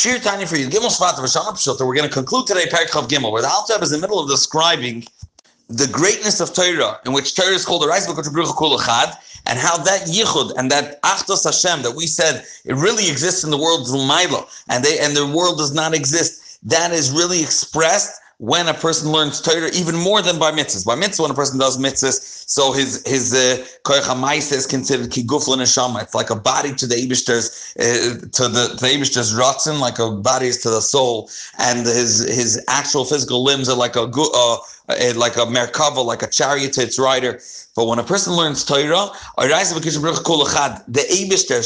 Shir Tanya for you. Gimel Svata Vashana Pshota. We're going to conclude today Paragraph Gimel, where the Altab is in the middle of describing the greatness of Torah, in which Torah is called the Reis Kulachad, and how that yichud and that achtos Hashem that we said it really exists in the world Zulmaila, and they and the world does not exist. That is really expressed when a person learns Torah, even more than by mitzvahs. By mitzvah, when a person does mitzvahs, so his his koyach uh, is considered kigufla neshama. It's like a body to the Eibishter's uh, to the to the Eibishter's rotzen, like a body is to the soul, and his his actual physical limbs are like a uh, like a merkava, like a chariot to its rider. But when a person learns Torah, the Abishter,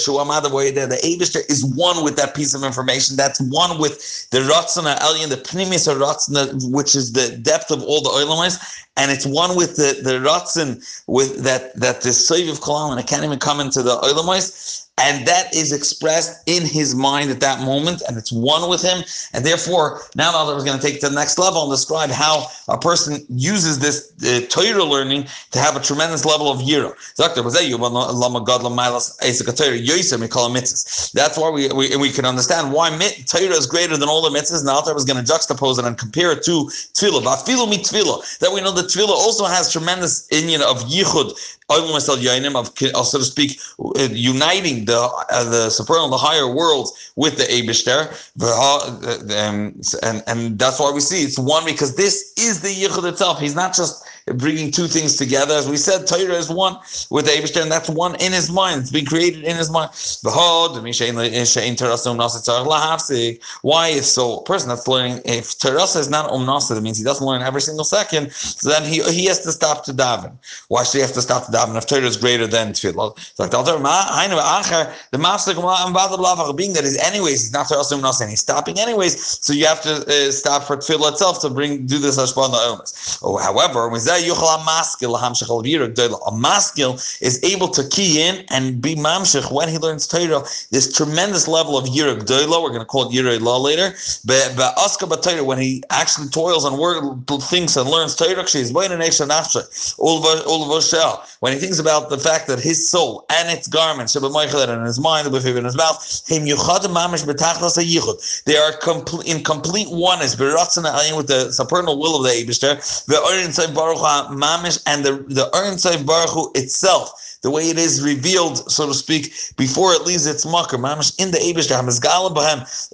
the Abishter is one with that piece of information. That's one with the Ratzana Elyon, the Pnimis Ratzana, which is the depth of all the Oilamites. And it's one with the, the Ratzin, with that, that the Soiv of Kalam, and it can't even come into the Oilamites and that is expressed in his mind at that moment, and it's one with him. And therefore, now the other is going to take it to the next level and describe how a person uses this uh, Torah learning to have a tremendous level of yira. That's why we, we we can understand why Torah is greater than all the mitzvahs. And the was going to juxtapose it and compare it to tefillah. That we know that tefillah also has tremendous inyan of yichud of, so to speak, uh, uniting the uh, the supernal, the higher worlds with the Abishter, um, and and that's why we see it's one because this is the Yichud itself. He's not just bringing two things together. As we said, Torah is one with the Abishter, and that's one in his mind. It's been created in his mind. Behold, Why is so? A person that's learning, if Torah is not umnasa, that means he doesn't learn every single second, so then he, he has to stop to daven. Why should he have to stop to daven if Torah is greater than tefillah? The master being that is anyways, he's not Torah umnasa, and he's stopping anyways, so you have to uh, stop for tefillah itself to bring do this hashpah illness. Oh, however, when a maskil is able to key in and be mamshich when he learns Torah. This tremendous level of yiruk doilo, we're going to call it yiruk law later. But aska Torah, when he actually toils and work, thinks and learns Torah, she's when he thinks about the fact that his soul and its garments, and his mind, in his mouth, they are complete in complete oneness. With the supernal will of the Abishter and the the Ern Baruch Hu itself the way it is revealed, so to speak, before it leaves its makar, in the Abish, Hamizgal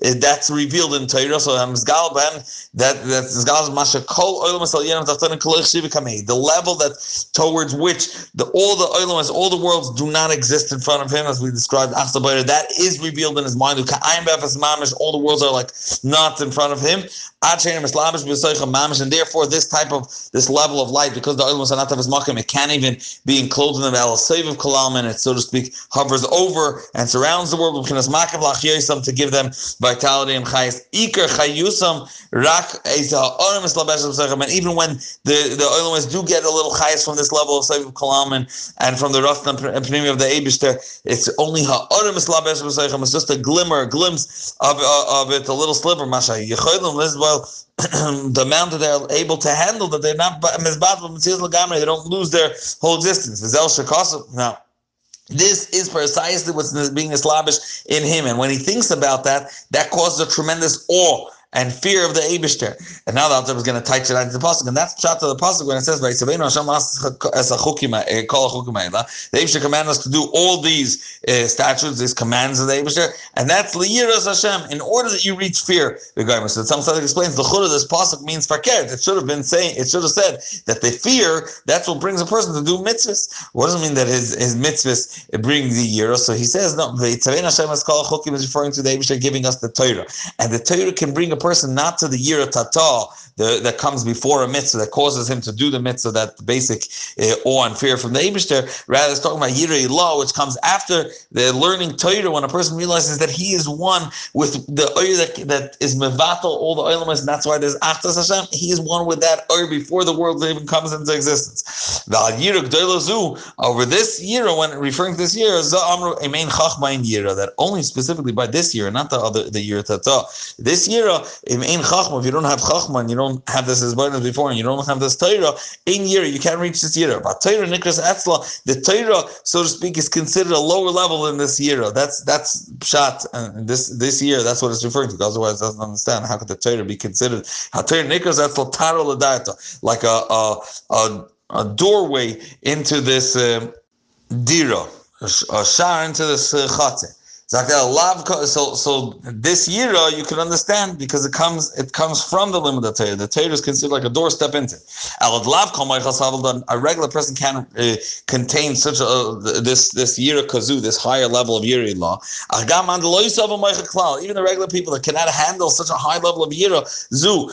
eh, that's revealed in Torah. So Hamizgal Bahem, that that's Masha Kol The level that towards which the all the Oilam, all the worlds do not exist in front of him, as we described that is revealed in his mind. All the worlds are like not in front of him. And therefore, this type of this level of light, because the Oilam are not of his it can't even be enclosed in the of Kalam, it, so to speak, hovers over and surrounds the world to give them vitality and chayis. Iker chayusam rak and even when the the oilimus do get a little chayis from this level of Seif Kalam and, and from the Rastan Pnimi of the Abishter, it's only ha'orim eslabesh It's just a glimmer, a glimpse of, of it, a little sliver. Masha well the amount that they're able to handle that they're not they don't lose their whole existence. Now, this is precisely what's being established in him. And when he thinks about that, that causes a tremendous awe and fear of the Abishter. And now the Alter is going to touch it into the pasuk, and that's shot to the pasuk when it says, "Vayisavenu Hashem as a chukima, kol chukima." The Abishter commands us to do all these uh, statutes, these commands of the Abishter, and that's liyiras Hashem. In order that you reach fear, the so some study explains the chud of this pasuk means fakert. It should have been saying, it should have said that the fear that's what brings a person to do mitzvahs. What does it mean that his his mitzvahs bring the year? So he says no. Vayisavenu Hashem as kol chukim is referring to the Abishter giving us the Torah, and the Torah can bring a person not to the year of Tata that comes before a mitzvah that causes him to do the mitzvah, that basic uh, awe and fear from the Abishter. Rather, it's talking about Yirei law, which comes after the learning Torah when a person realizes that he is one with the oil that, that is mevatel all the oilimus, and that's why there's Achtas Hashem. He is one with that oil before the world even comes into existence. Over this year, when referring to this year, that only specifically by this year, not the other the year Tata. This year, if you don't have chachma and you don't have this as as before, and you don't have this Torah in year, you can't reach this year. But Torah nikras etzla, the Torah, so to speak, is considered a lower level than this year. That's that's shot and uh, this this year. That's what it's referring to. Otherwise, doesn't understand how could the Torah be considered. Torah nikras etzla taro like a a, a a doorway into this uh, dira, a shar into this uh, so, so this year you can understand because it comes it comes from the of Torah. The Torah is considered like a doorstep into. A regular person can uh, contain such a this this year kazu, this higher level of yiri law. Even the regular people that cannot handle such a high level of yira zu,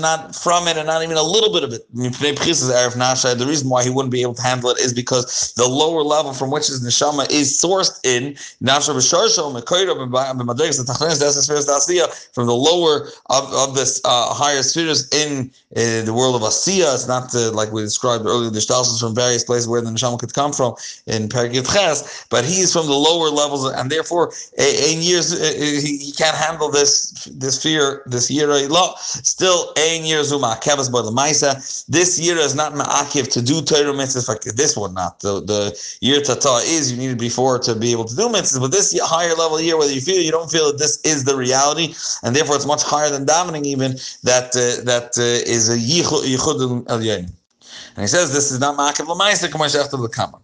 not from it and not even a little bit of it. The reason why he wouldn't be able to handle it is because the lower level from which his neshama is sourced in from the lower of, of this uh, higher spheres in uh, the world of Asiya. It's not uh, like we described earlier, the Shtalsels from various places where the Neshama could come from in Perikit Ches, but he's from the lower levels, and therefore, in years, he, he can't handle this this fear, this year. Still, in years, Kevas by. This year is not Ma'akiv to do Torah mitzvahs, like this one, not. The, the year Tata is, you needed before to be able to do mitzvahs, but this higher level here, whether you feel you don't feel that this is the reality, and therefore it's much higher than davening even, that uh, that uh, is a yichud al And he says this is not ma'akev l'maisa, k'mar the kama.